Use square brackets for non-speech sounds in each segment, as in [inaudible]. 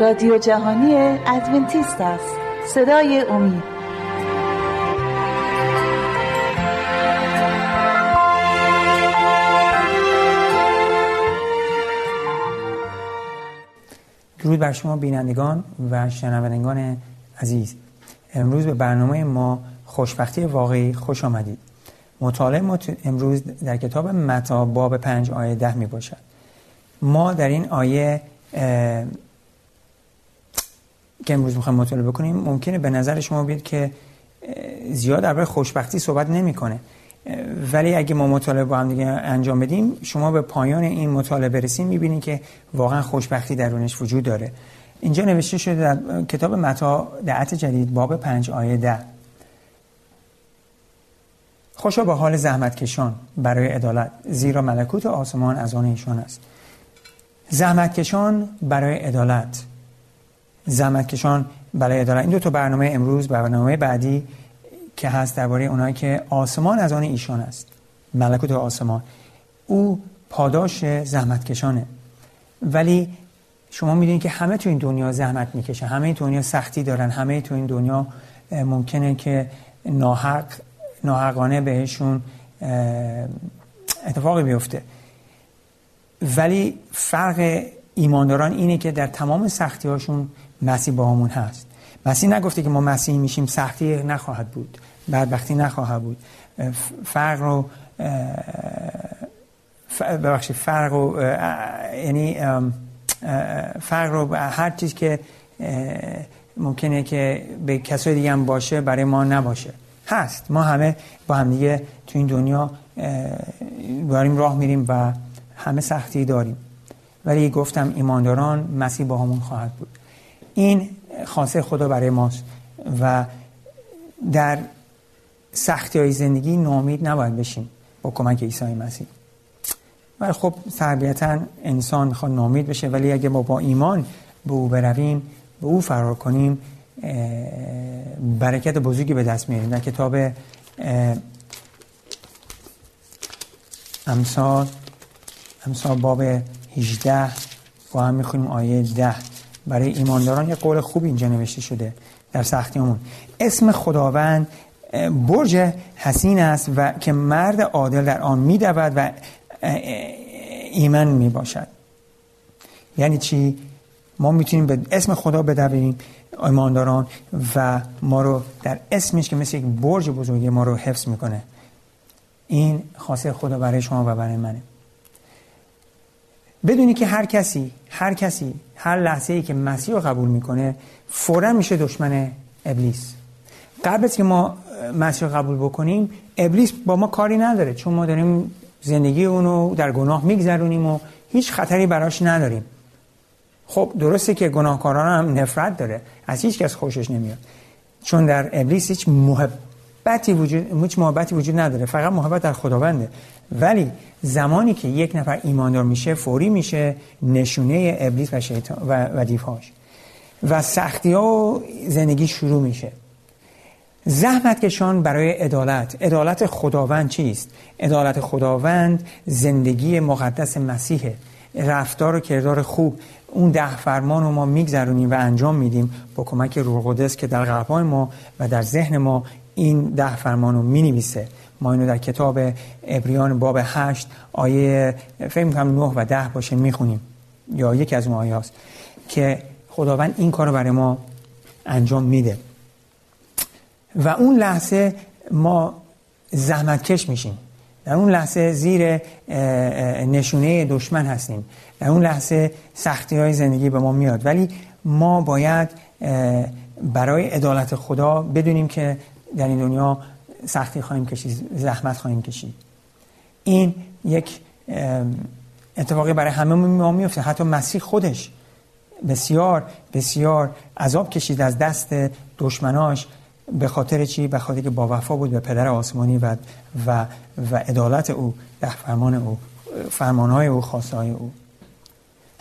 رادیو جهانی ادونتیست است. صدای امید. درود بر شما بینندگان و شنوندگان عزیز. امروز به برنامه ما خوشبختی واقعی خوش آمدید. مطالعه ما امروز در کتاب متا باب پنج آیه ده می باشد ما در این آیه که امروز می‌خوایم مطالعه بکنیم ممکنه به نظر شما بیاد که زیاد درباره خوشبختی صحبت نمی‌کنه. ولی اگه ما مطالعه با هم دیگه انجام بدیم شما به پایان این مطالعه برسیم می‌بینید که واقعا خوشبختی درونش وجود داره. اینجا نوشته شده در کتاب متا دعت جدید باب پنج آیه ده. خوشا به حال زحمتکشان برای عدالت زیرا ملکوت آسمان از آن ایشان است. زحمتکشان برای عدالت زحمتکشان برای عدالت این دو تا برنامه امروز برنامه بعدی که هست درباره اونایی که آسمان از آن ایشان است. ملکوت آسمان. او پاداش زحمتکشانه. ولی شما می‌دونید که همه تو این دنیا زحمت می‌کشن همه این دنیا سختی دارن. همه تو این دنیا ممکنه که ناحق ناحقانه بهشون اتفاقی بیفته. ولی فرق ایمانداران اینه که در تمام سختی هاشون مسیح با همون هست. مسیح نگفته که ما مسیح میشیم سختی نخواهد بود. بدبختی نخواهد بود. فرق رو ببخشید فرق رو یعنی فرق رو هر چیز که ممکنه که به کسای دیگه هم باشه برای ما نباشه. هست. ما همه با هم دیگه تو این دنیا داریم راه میریم و همه سختی داریم. ولی گفتم ایمانداران مسیح با همون خواهد بود. این خاصه خدا برای ماست. و در سختی های زندگی نامید نباید بشیم با کمک عیسی مسیح. ولی خب طبیعتا انسان می‌خواد نامید بشه ولی اگه ما با ایمان به او برویم به او فرار کنیم برکت بزرگی به دست میاریم در کتاب امثال امثال باب 18 با هم می‌خونیم آیه 10 برای ایمانداران یه قول خوب اینجا نوشته شده در سختیمون اسم خداوند برج حسین است و که مرد عادل در آن میدود و ایمن می‌باشد. یعنی چی؟ ما می‌تونیم به اسم خدا بدویم ایمانداران و ما رو در اسمش که مثل یک برج بزرگی ما رو حفظ می‌کنه. این خاصه خدا برای شما و برای منه. بدونی که هر کسی هر کسی هر لحظه ای که مسیح رو قبول می‌کنه فورا میشه دشمن ابلیس. قبل از که ما مسیح رو قبول بکنیم ابلیس با ما کاری نداره چون ما داریم زندگی اونو در گناه میگذرونیم و هیچ خطری براش نداریم. خب درسته که گناهکاران هم نفرت داره از هیچ کس خوشش نمیاد. چون در ابلیس هیچ محبتی وجود هیچ محبتی وجود نداره. فقط محبت در خداونده. ولی زمانی که یک نفر ایماندار میشه فوری میشه نشونه ابلیس و شیطان و, و دیفاش و سختی ها و زندگی شروع میشه. زحمت کشان برای عدالت. عدالت خداوند چیست؟ عدالت خداوند زندگی مقدس مسیحه. رفتار و کردار خوب. اون ده فرمان رو ما میگذرونیم و انجام میدیم با کمک روح قدس که در قلبهای ما و در ذهن ما این ده فرمان رو می ما اینو در کتاب ابریان باب هشت آیه فکر می‌کنم نه و ده باشه می‌خونیم. یا یکی از اون آیه هست که خداوند این کار رو برای ما انجام میده. و اون لحظه ما زحمتکش میشیم. در اون لحظه زیر نشونه دشمن هستیم. در اون لحظه سختی های زندگی به ما میاد. ولی ما باید برای عدالت خدا بدونیم که در این دنیا سختی خواهیم کشید زحمت خواهیم کشید. این یک اتفاقی برای همه ما میفته حتی مسیح خودش بسیار بسیار عذاب کشید از دست دشمناش به خاطر چی؟ به خاطر که با وفا بود به پدر آسمانی و و و عدالت او ده فرمان او فرمانهای او خواستهای او.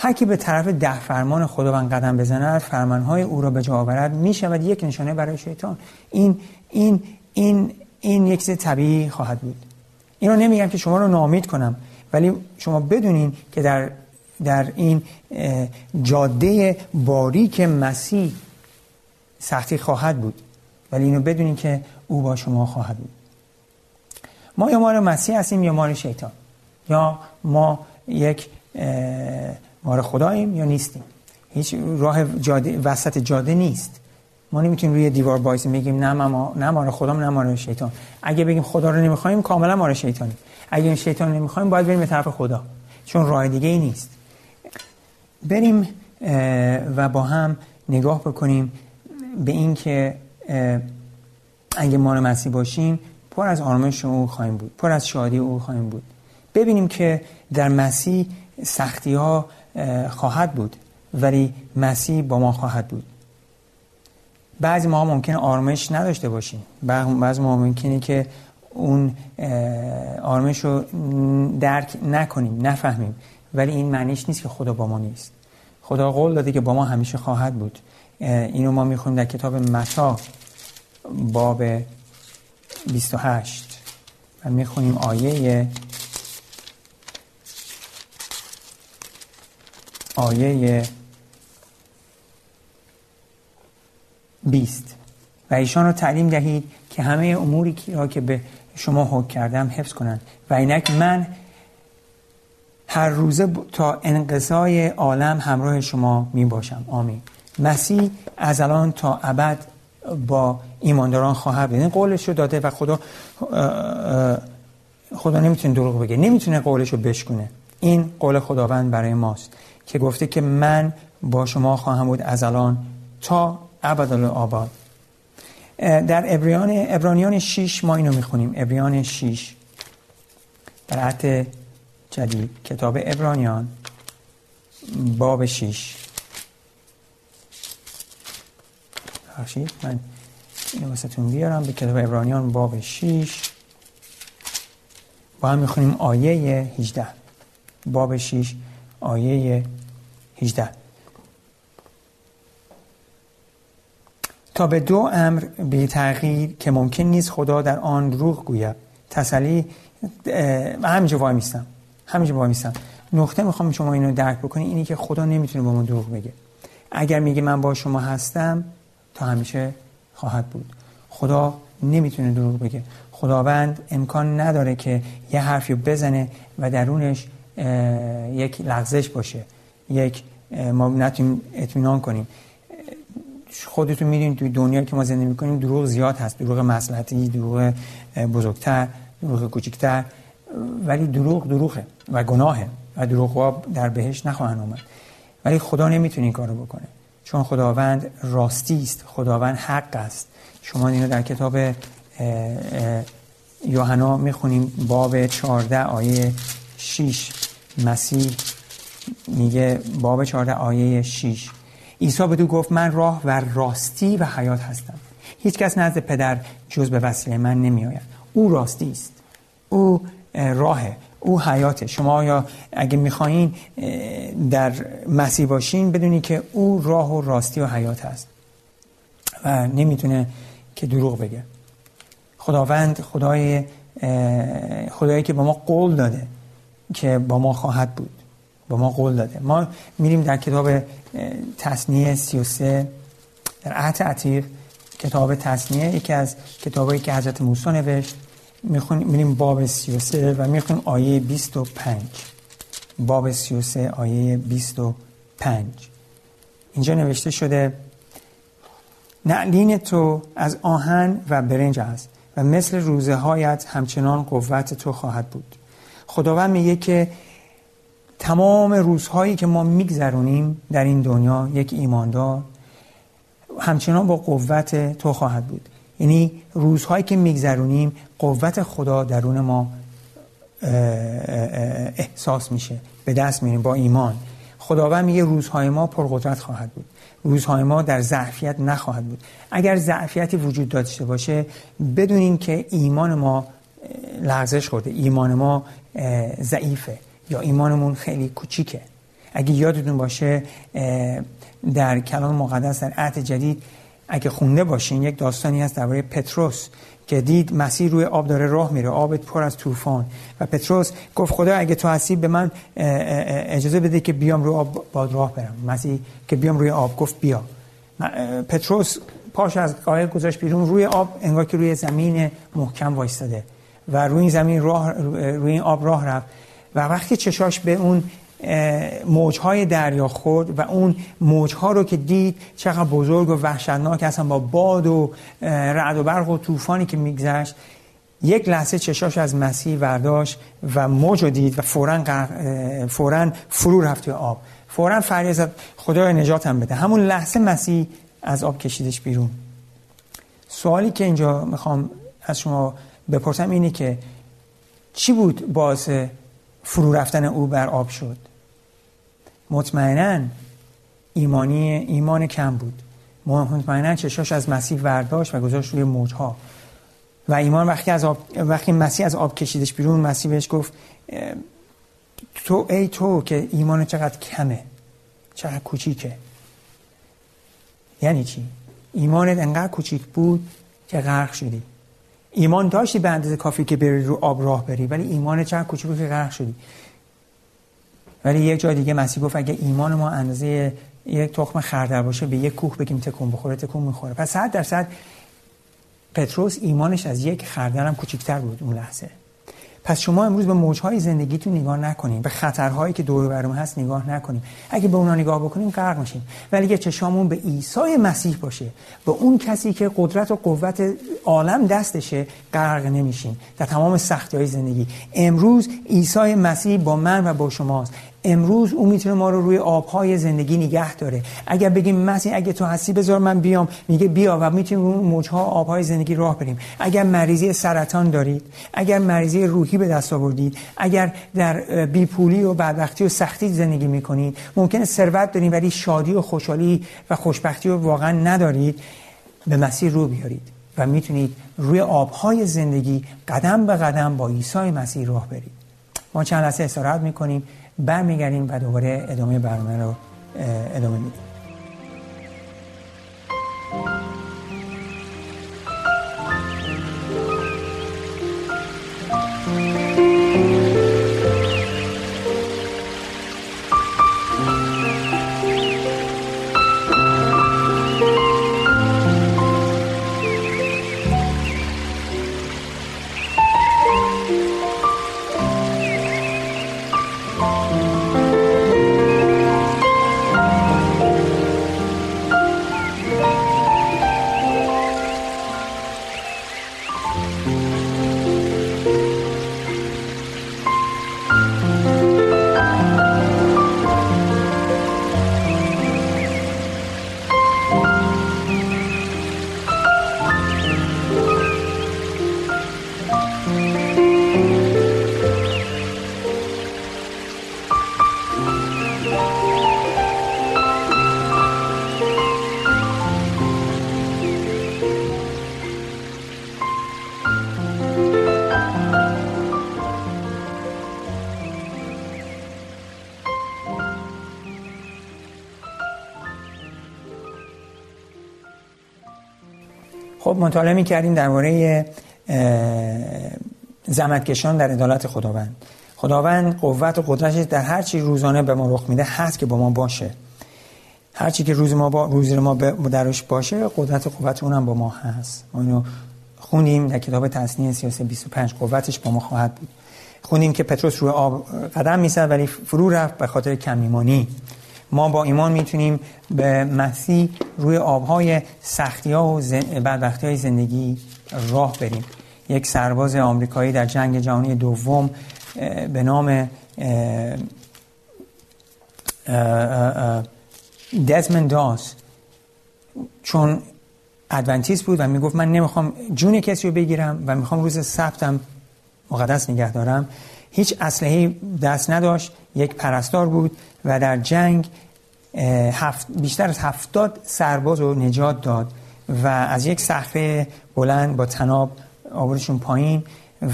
هر کی به طرف ده فرمان خداوند قدم بزند فرمانهای او را به جا آورد می شود یک نشانه برای شیطان. این این این این یک چیز طبیعی خواهد بود. اینو نمیگم که شما رو نامید کنم ولی شما بدونین که در در این جاده باریک مسیح سختی خواهد بود. ولی اینو بدونین که او با شما خواهد بود. ما یا مار مسیح هستیم یا مار شیطان. یا ما یک مار خداییم یا نیستیم؟ هیچ راه جاده وسط جاده نیست. ما نمی‌تونیم روی دیوار بایستیم بگیم نه ما نه مار خدا نه مار شیطان. اگه بگیم خدا رو نمی‌خوایم کاملا مار شیطانی اگه شیطان نمی‌خوایم باید بریم به طرف خدا. چون راه دیگه ای نیست. بریم و با هم نگاه بکنیم به این که اگه مار مسیح باشیم پر از آرامش او خواهیم بود پر از شادی او خواهیم بود. ببینیم که در مسیح سختی ها خواهد بود. ولی مسیح با ما خواهد بود. بعضی ما ممکنه آرامش نداشته باشیم. بعضی ما ممکنه که اون آرامش رو درک نکنیم نفهمیم. ولی این معنیش نیست که خدا با ما نیست. خدا قول داده که با ما همیشه خواهد بود. اینو ما می‌خونیم در کتاب متا باب 28 و می‌خونیم آیه آیه 20 و ایشان را تعلیم دهید که همه اموری را که به شما حکم کردم حفظ کنند. و اینک من هر روزه تا انقضای عالم همراه شما می باشم. آمین. مسیح از الان تا ابد با ایمانداران خواهد بود. این قولش رو داده و خدا خدا نمی‌تونه دروغ بگه. نمی‌تونه قولش رو بشکنه این قول خداوند برای ماست. که گفته که من با شما خواهم بود از الان تا آباد در ابریان ابرانیان 6 ما اینو می‌خونیم. ابریان 6 در عهد جدید. کتاب ابرانیان. باب 6 بخشید من اینو واسهتون بیارم. به کتاب ابرانیان باب 6 با هم می‌خونیم آیه 18 باب 6 آیه 18 تا به دو امر بی تغییر که ممکن نیست خدا در آن روح گوید. تسلی همینجا وای میستم. همینجا وای میستم. نقطه می‌خوام شما اینو درک بکنی اینی که خدا نمی‌تونه با ما دروغ بگه. اگر میگه من با شما هستم تا همیشه خواهد بود. خدا نمی‌تونه دروغ بگه. خداوند امکان نداره که یه حرفی بزنه و درونش یک لغزش باشه. یک ما نتونیم اطمینان کنیم. خودتون می‌دونید توی دنیایی که ما زندگی می‌کنیم دروغ زیاد هست. دروغ مسلحتی دروغ بزرگتر دروغ کوچکتر ولی دروغ دروغه و گناهه و دروغ در بهش نخواهن اومد. ولی خدا نمی‌تونه این کارو بکنه. چون خداوند راستی است. خداوند حق است. شما اینو در کتاب یوحنا می‌خونیم. باب 14 آیه 6 مسیح میگه باب 14 آیه 6 عیسی به گفت من راه و راستی و حیات هستم. هیچ کس نزد پدر جز به وسیله من نمی آید او راستی است. او راهه. او حیاته. شما یا اگه می‌خواین در مسیح باشین بدونی که او راه و راستی و حیات هست. و نمی‌تونه که دروغ بگه. خداوند خدای خدایی که با ما قول داده که با ما خواهد بود. با ما قول داده. ما میریم در کتاب تصنیه 33 در عهد عتیق کتاب تصنیه یکی از کتابایی که حضرت موسی نوشت. می‌خونیم میریم باب 33 و می‌خونیم آیه 25 باب 33 آیه 25 اینجا نوشته شده نعلین تو از آهن و برنج است و مثل روزه هایت همچنان قوت تو خواهد بود. خداوند میگه که تمام روزهایی که ما میگذرونیم در این دنیا یک ایماندار همچنان با قوت تو خواهد بود. یعنی روزهایی که میگذرونیم قوت خدا درون ما احساس میشه به دست میریم با ایمان. خداوند میگه روزهای ما پرقدرت خواهد بود. روزهای ما در ضعفیت نخواهد بود. اگر ضعفیتی وجود داشته باشه بدونیم که ایمان ما لغزش خورده. ایمان ما ضعیفه. یا ایمانمون خیلی کوچیکه. اگه یادتون باشه در کلام مقدس در عهد جدید اگه خونده باشین یک داستانی هست درباره پتروس که دید مسیح روی آب داره راه میره. آب پر از طوفان. و پتروس گفت خدا اگه تو هستی به من اجازه بده که بیام روی آب باد راه برم. مسیح که بیام روی آب گفت بیا. پتروس پاش از قایق گذاشت بیرون روی آب انگار که روی زمین محکم وایستاده. و روی این زمین راه روی این آب راه رفت. و وقتی چشاش به اون موجهای دریا خورد و اون موجها رو که دید چقدر بزرگ و وحشتناک هستن با باد و رعد و برق و طوفانی که میگذشت یک لحظه چشاش از مسیح ورداشت و موج رو دید و فورا, فورا فرو رفت توی آب. فورا فریاد زد خدای نجاتم بده. همون لحظه مسیح از آب کشیدش بیرون. سوالی که اینجا می‌خوام از شما بپرسم اینه که چی بود باعث فرو رفتن او بر آب شد. مطمئنا ایمانی ایمان کم بود. مطمئنا چشاش از مسیح ورداشت و گذاشت روی موجها. و ایمان وقتی از آب وقتی مسیح از آب کشیدش بیرون مسیح بهش گفت تو ای تو که ایمان چقدر کمه چقدر کوچیکه. یعنی چی؟ ایمانت انقدر کوچیک بود که غرق شدی. ایمان داشتی به اندازه کافی که بری رو آب راه بری ولی ایمان چقدر کوچیک بود که غرق شدی. ولی یک جا دیگه مسیح گفت اگه ایمان ما اندازه یک تخم خردل باشه به یک کوه بگیم تکون بخوره تکون می‌خوره. پس صد درصد پتروس ایمانش از یک خردل هم کوچیکتر بود اون لحظه. پس شما امروز به موجهای زندگیتون نگاه نکنیم به خطرهایی که دور برمون هست نگاه نکنیم اگه به اونا نگاه بکنیم غرق میشیم ولی اگه چشامون به عیسی مسیح باشه به اون کسی که قدرت و قوت عالم دستشه غرق نمیشیم در تمام سختی های زندگی. امروز عیسی مسیح با من و با شماست. امروز او می‌تونه ما رو روی آبهای زندگی نگه داره. اگر بگیم مسیح اگه تو هستی بذار من بیام. میگه بیا و می‌تونیم اون موجها آبهای زندگی راه بریم. اگر مریضی سرطان دارید اگر مریضی روحی به دست آوردید اگر در بیپولی و بدبختی و سختی زندگی می‌کنید ممکنه ثروت دارید ولی شادی و خوشحالی و خوشبختی رو واقعا ندارید به مسیح رو بیارید و می‌تونید روی آبهای زندگی قدم به قدم با عیسی مسیح راه برید. ما چند لحظه استراحت می‌کنیم. برمیگردیم و دوباره ادامه برنامه رو ادامه میدیم. خب مطالعه می کردیم درباره زمتکشان در عدالت خداوند. خداوند قوت و قدرتش در هر چی روزانه به ما رخ میده هست که با ما باشه. هر چی که روز ما با روز ما درش باشه قدرت و قوت اونم با ما هست. ما اینو خونیم در کتاب تصنیه سیاسه 25 قوتش با ما خواهد بود. خونیم که پتروس روی آب قدم می‌زد ولی فرو رفت به خاطر کمیمانی. ما با ایمان می‌تونیم به مسیح روی آبهای سختی ها و بدبختی های زندگی راه بریم. یک سرباز آمریکایی در جنگ جهانی دوم به نام دزمن داس. چون ادونتیست بود و می‌گفت من نمی‌خوام جون کسی رو بگیرم و می‌خوام روز سبتم مقدس نگه دارم. هیچ اسلحه دست نداشت یک پرستار بود و در جنگ هفت بیشتر از هفتاد سرباز رو نجات داد و از یک صخره بلند با تناب آوردشون پایین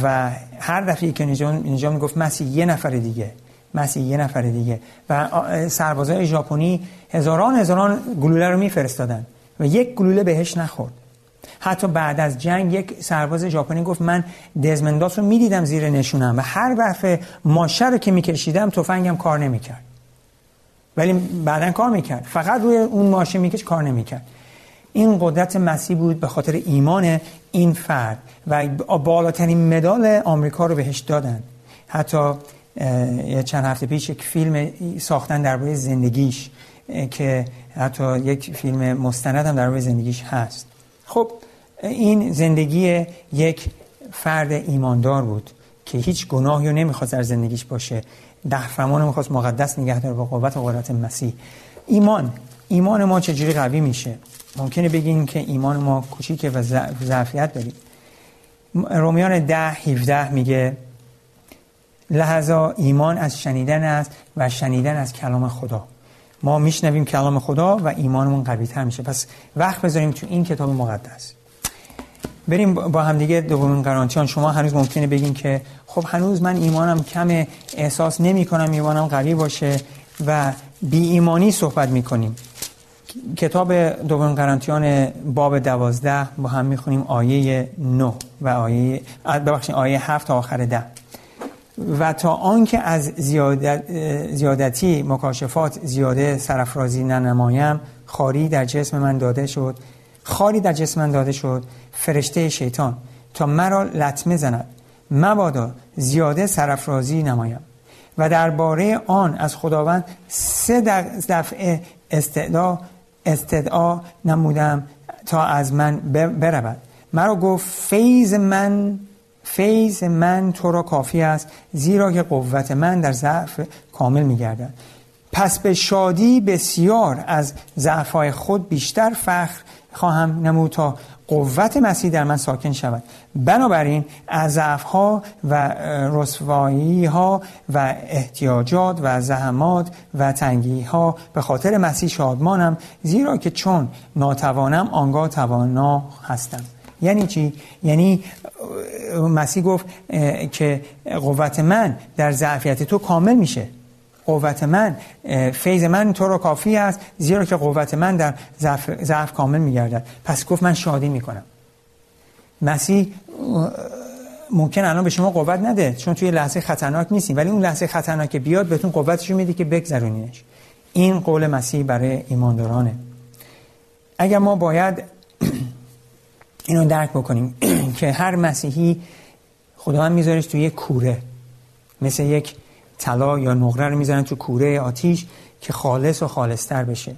و هر دفعه که نجات می‌گفت مسیح یه نفر دیگه مسیح یه نفر دیگه و سربازای ژاپنی هزاران هزاران گلوله رو میفرستادن و یک گلوله بهش نخورد. حتی بعد از جنگ یک سرباز ژاپنی گفت من دزمنداس رو می‌دیدم زیر نشونم و هر دفعه ماشه رو که میکشیدم تفنگم کار نمی‌کرد. ولی بعدا کار می‌کرد. فقط روی اون ماشه میکش کار نمی‌کرد. این قدرت مسیح بود به خاطر ایمان این فرد و بالاترین مدال آمریکا رو بهش دادن. حتی چند هفته پیش یک فیلم ساختن درباره زندگیش که حتی یک فیلم مستند هم درباره زندگیش هست. خب این زندگی یک فرد ایماندار بود که هیچ گناهی رو نمی‌خواست در زندگیش باشه. ده فرمان می‌خواست مقدس نگه داره با قوت و قدرت مسیح. ایمان ایمان ما چجوری قوی میشه؟ ممکنه بگیم که ایمان ما کوچیکه و ضعفیت داریم. رومیان ده 17 میگه لحظا ایمان از شنیدن است و شنیدن از کلام خدا. ما میشنویم کلام خدا و ایمانمون قوی تر میشه. پس وقت بذاریم تو این کتاب مقدس. بریم با همدیگه دومین قرانتیان شما هنوز ممکنه بگین که خب هنوز من ایمانم کم احساس نمی کنم ایمانم قوی باشه و بی ایمانی صحبت می کنیم کتاب دومین قرانتیان باب دوازده با هم می‌خونیم آیه 9 و آیه ببخشید آیه 7 تا آخر ده. و تا آنکه از زیادت زیادتی مکاشفات زیاده سرفرازی ننمایم خاری در جسم من داده شد. خاری در جسم من داده شد. فرشته شیطان. تا مرا لطمه زند. مبادا زیاده سرفرازی نمایم. و درباره آن از خداوند سه دفعه استدعا استدعا نمودم تا از من برود. مرا گفت فیض من فیض من تو را کافی است زیرا که قوت من در ضعف کامل میگردد. پس به شادی بسیار از ضعفهای خود بیشتر فخر خواهم نمود تا قوت مسیح در من ساکن شود. بنابراین از ها و رسوایی ها و احتیاجات و زحمات و تنگی ها به خاطر مسیح شادمانم زیرا که چون ناتوانم آنگاه توانا هستم. یعنی چی؟ یعنی مسیح گفت که قوت من در ضعفیت تو کامل میشه. قوت من فیض من تو رو کافی است زیرا که قوت من در ضعف, کامل میگردد. پس گفت من شادی می‌کنم. مسیح ممکن الان به شما قوت نده چون توی لحظه خطرناک نیستیم. ولی اون لحظه خطرناک بیاد بهتون قوتش میده که بگذرونینش. این قول مسیح برای ایماندارانه. اگر ما باید [clears throat] اینو درک بکنیم. [clears throat] که هر مسیحی خدا هم میذارش توی یک کوره. مثل یک طلا یا نقره رو می‌ذارن تو کوره آتیش که خالص و خالصتر بشه.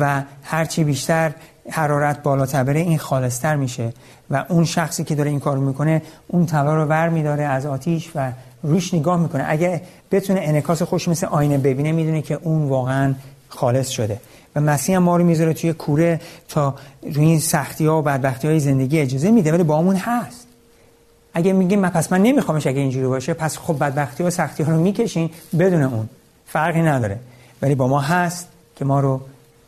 و هرچی بیشتر حرارت بالاتر بره این خالصتر میشه. و اون شخصی که داره این کارو می‌کنه اون طلا رو ور میداره از آتیش و روش نگاه می‌کنه. اگه بتونه انکاس خوش مثل آینه ببینه می‌دونه که اون واقعا خالص شده. و مسیح ما رو می‌ذاره توی کوره تا روی این سختی ها و بدبختی های زندگی اجازه میده ولی با همون هست. اگه میگیم من پس من نمیخوامش اگه اینجوری باشه پس خب بدبختی و سختی ها رو می‌کشین بدون اون. فرقی نداره. ولی با ما هست که ما رو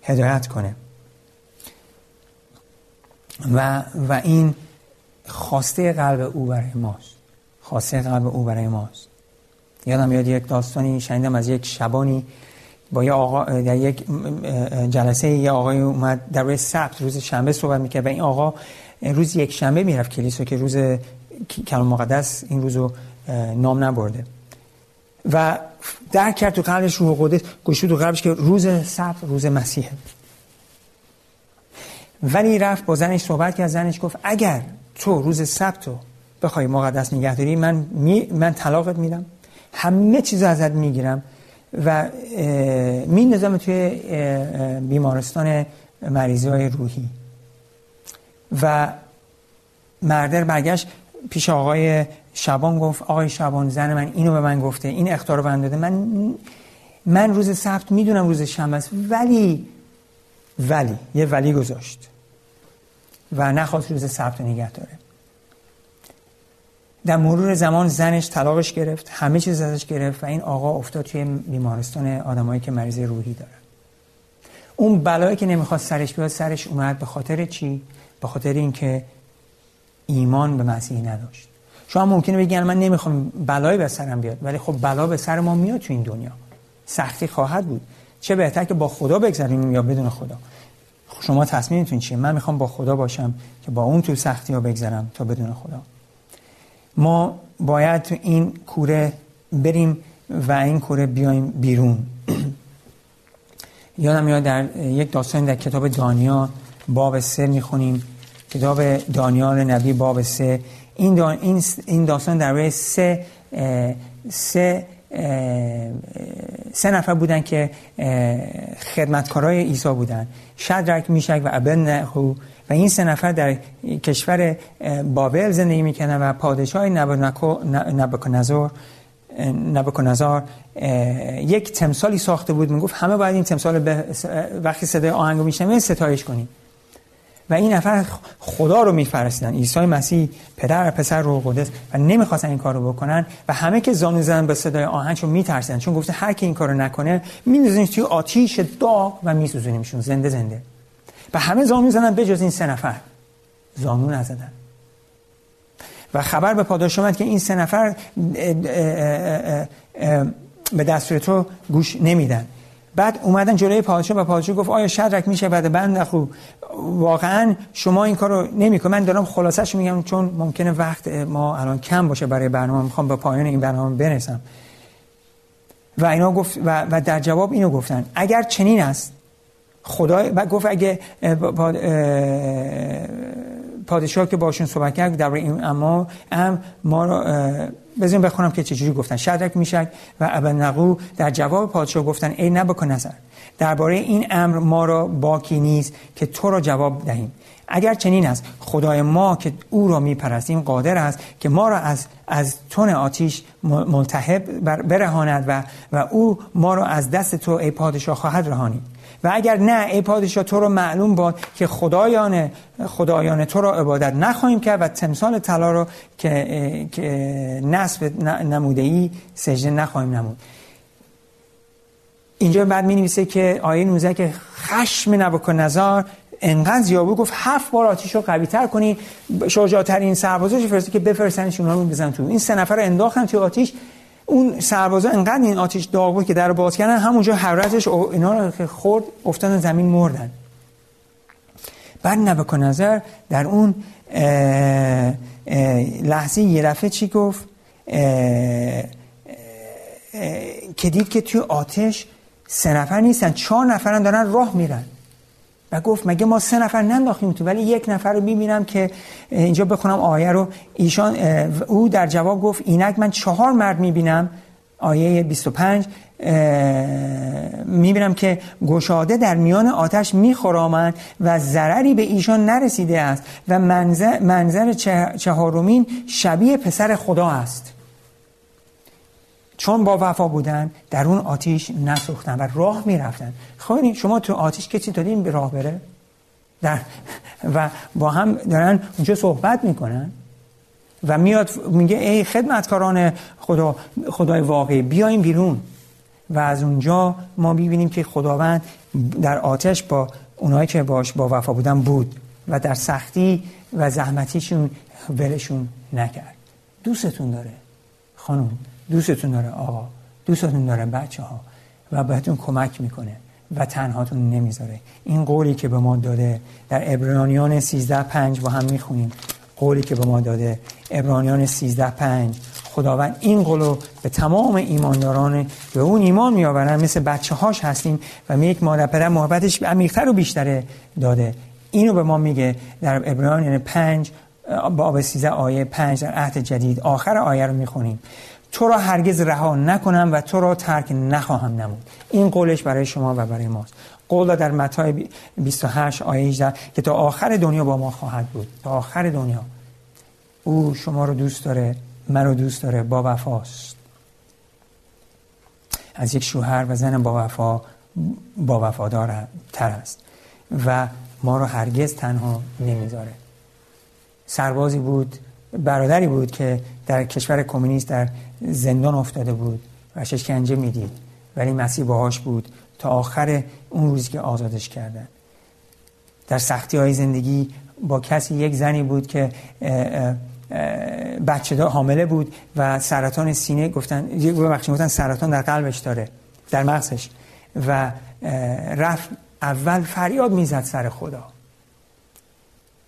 هدایت کنه. و و این خواسته قلب او برای ماست. خواسته قلب او برای ماست. یادم یاد یک داستانی شنیدم از یک شبانی با یه آقا در یک جلسه یه آقای اومد در روی سبت روز شنبه صحبت می‌کرد و این آقا روز یک شنبه می‌رفت کلیسا که روز کلام مقدس این روزو نام نبرده. و درک کرد تو قلبش روح قدس گوشو تو قلبش که روز سبت روز مسیحه. ولی رفت با زنش صحبت کرد زنش گفت اگر تو روز سبت رو بخوای مقدس نگهداری من می من طلاقت میدم. همه چیز ازت می‌گیرم. و می نظام توی بیمارستان مریضی های روحی. و مردر برگشت پیش آقای شبان گفت آقای شبان زن من اینو به من گفته این اختار رو داده. من من روز سبت می‌دونم روز شنبه است ولی ولی یه ولی گذاشت و نخواست روز سبت نگه داره. در مرور زمان زنش طلاقش گرفت همه چیز ازش گرفت و این آقا افتاد توی بیمارستان آدمایی که مریض روحی دارن. اون بلایی که نمی‌خواست سرش بیاد سرش اومد به خاطر چی؟ به خاطر اینکه ایمان به مسیح نداشت. شما ممکنه بگین من نمی‌خوام بلایی به سرم بیاد ولی خب بلا به سر ما میاد تو این دنیا. سختی خواهد بود. چه بهتر که با خدا بگذریم یا بدون خدا. شما تصمیمتون چیه؟ من می‌خوام با خدا باشم که با اون تو سختی ها بگذرم تا بدون خدا. ما باید تو این کوره بریم و این کوره بیایم بیرون. [clears throat] یادم میاد در یک داستان در کتاب دانیال باب سه می‌خونیم. کتاب دانیال نبی باب سه. این, این داستان در سه سه سه نفر بودن که خدمتکارای عیسی بودن. شدرک میشک و ابن و این سه نفر در کشور بابل زندگی می‌کنن و پادشاه نبوکنزار نبوکنزار یک تمثالی ساخته بود. می‌گفت همه باید این تمثال وقتی صدای آهنگو میشنوه ستایش کنیم. و این نفر خدا رو میفرستیدن. عیسی مسیح پدر پسر رو قدس و نمی‌خواستن این کار رو بکنن و همه که زانو زدن به صدای آهنگ چون میترسیدن. چون گفته هر کی این کارو نکنه میندازینش توی آتیش داغ و میسوزونیمشون. زنده زنده. و همه زانو زدن بجز این سه نفر. زانو نزدن. و خبر به پاداش اومد که این سه نفر به دستور تو گوش نمیدن. بعد اومدن جلوی پادشاه و پادشاه گفت آیا شدرک میشه؟ بعد بند خوب واقعا شما این کارو نمی‌کنید من دارم خلاصش میگم چون ممکنه وقت ما الان کم باشه برای برنامه. می‌خوام به پایان این برنامه برسم. و اینا گفت و در جواب اینو گفتن. اگر چنین است خدا و گفت اگه پادشاه که باشون صحبت کرد در این اما ام ما رو بزنیم بخونم که چجوری گفتن. شدرک میشک و ابن در جواب پادشاه گفتن ای نبکن نظر. درباره این امر ما را باکی نیست که تو را جواب دهیم. اگر چنین است خدای ما که او را میپرستیم قادر است که ما را از از تن آتیش ملتهب برهاند و و او ما را از دست تو ای پادشاه خواهد رهانید. و اگر نه ای پادشاه تو رو معلوم باد که خدایان خدایان تو را عبادت نخواهیم کرد و تمثال طلا رو که, که نصب نموده ای سجده نخواهیم نمود. اینجا بعد می نویسه که آیه 19 که خشم نبکن نظر انقدر زیابو گفت هفت بار آتیش رو قوی تر کنی شجاعترین سربازاش فرسته که بفرستنش اونا رو بزن تو. این سه نفر رو انداختن تو آتیش. اون سربازا انقدر این آتیش داغ بود که در باز کردن همونجا حرارتش اینا رو که خورد افتادن زمین مردن. بعد نبکن نظر در اون لحظه یه دفعه چی گفت؟ که دید که توی آتش سه نفر نیستن چهار نفرن دارن راه میرن. و گفت مگه ما سه نفر ننداختیم تو؟ ولی یک نفر رو می‌بینم که اینجا بخونم آیه رو. ایشان او در جواب گفت اینک من چهار مرد می‌بینم. آیه 25 می‌بینم که گشاده در میان آتش میخورامند و ضرری به ایشان نرسیده است و منظر, منظر چهارمین شبیه پسر خدا است. چون با وفا بودن در اون آتیش نسوختن و راه می‌رفتن. خب شما تو آتیش کسی دادین به راه بره؟ در و با هم دارن اونجا صحبت می‌کنن و میاد میگه ای خدمتکاران خدا خدای واقعی بیاین بیرون. و از اونجا ما می‌بینیم که خداوند در آتش با اونایی که باش با وفا بودن بود و در سختی و زحمتیشون ولشون نکرد. دوستتون داره خانم. دوستتون داره آقا. دوستتون داره بچه ها و بهتون کمک می‌کنه و تنهاتون نمی‌ذاره. این قولی که به ما داده در ابرانیان 13 پنج با هم می‌خونیم. قولی که به ما داده ابرانیان 13 پنج. خداوند این قولو به تمام ایمانداران به اون ایمان میآورن. مثل بچه هاش هستیم و می یک مادر پدر محبتش عمیقتر و بیشتره داده. اینو به ما میگه در ابرانیان 5 باب 13 آیه 5 در عهد جدید. آخر آیه رو می‌خونیم. تو را هرگز رها نکنم و تو را ترک نخواهم نمود. این قولش برای شما و برای ماست. قول در متی 28 آیه 18 که تا آخر دنیا با ما خواهد بود. تا آخر دنیا. او شما رو دوست داره من رو دوست داره با وفاست. از یک شوهر و زن با وفا با وفادار تر است. و ما رو هرگز تنها نمی‌ذاره. سربازی بود. برادری بود که در کشور کمونیست در زندان افتاده بود و شکنجه می‌دید. ولی مسیح باهاش بود تا آخر اون روزی که آزادش کردن. در سختی های زندگی با کسی یک زنی بود که بچه حامله بود و سرطان سینه گفتن بخشی گفتن سرطان در قلبش داره در مغزش. و رفت اول فریاد می‌زد سر خدا.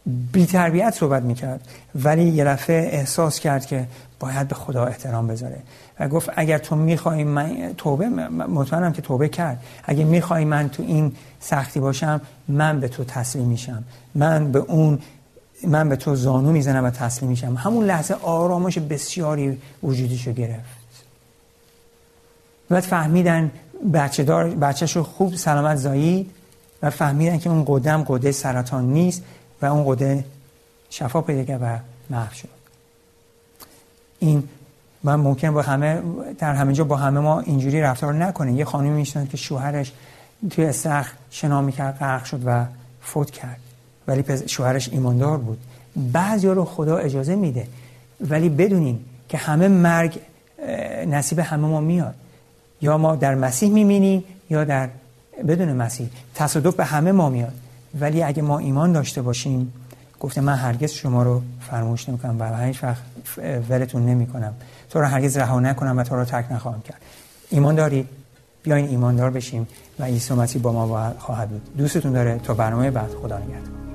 بی تربیت صحبت می‌کرد. ولی یه دفعه احساس کرد که باید به خدا احترام بذاره. و گفت اگر تو می‌خوای من توبه مطمئنم که توبه کرد. اگر می‌خوای من تو این سختی باشم من به تو تسلیم میشم. من به اون من به تو زانو می‌زنم و تسلیم میشم. همون لحظه آرامش بسیاری وجودیشو گرفت. بعد فهمیدن بچه دار بچهش رو خوب سلامت زایید و فهمیدن که اون قدم قده سرطان نیست. و اون قده شفا پیدا کرد و محو شد. این من ممکن با همه در همه جا با همه ما اینجوری رفتار نکنه یه خانمی میشنن که شوهرش توی استخر شنا می‌کرد غرق شد و فوت کرد. ولی شوهرش ایماندار بود. بعضی رو خدا اجازه میده. ولی بدونین که همه مرگ نصیب همه ما میاد. یا ما در مسیح می‌بینیم یا در بدون مسیح. تصادف به همه ما میاد. ولی اگه ما ایمان داشته باشیم گفته من هرگز شما رو فراموش نمی‌کنم و هیچ وقت ولتون نمی‌کنم. تو رو هرگز رها نکنم و تو رو ترک نخواهم کرد. ایمان دارید بیاین ایماندار بشیم و عیسی مسیح با ما خواهد بود. دوستتون داره. تا برنامه بعد. خدا نگهدار.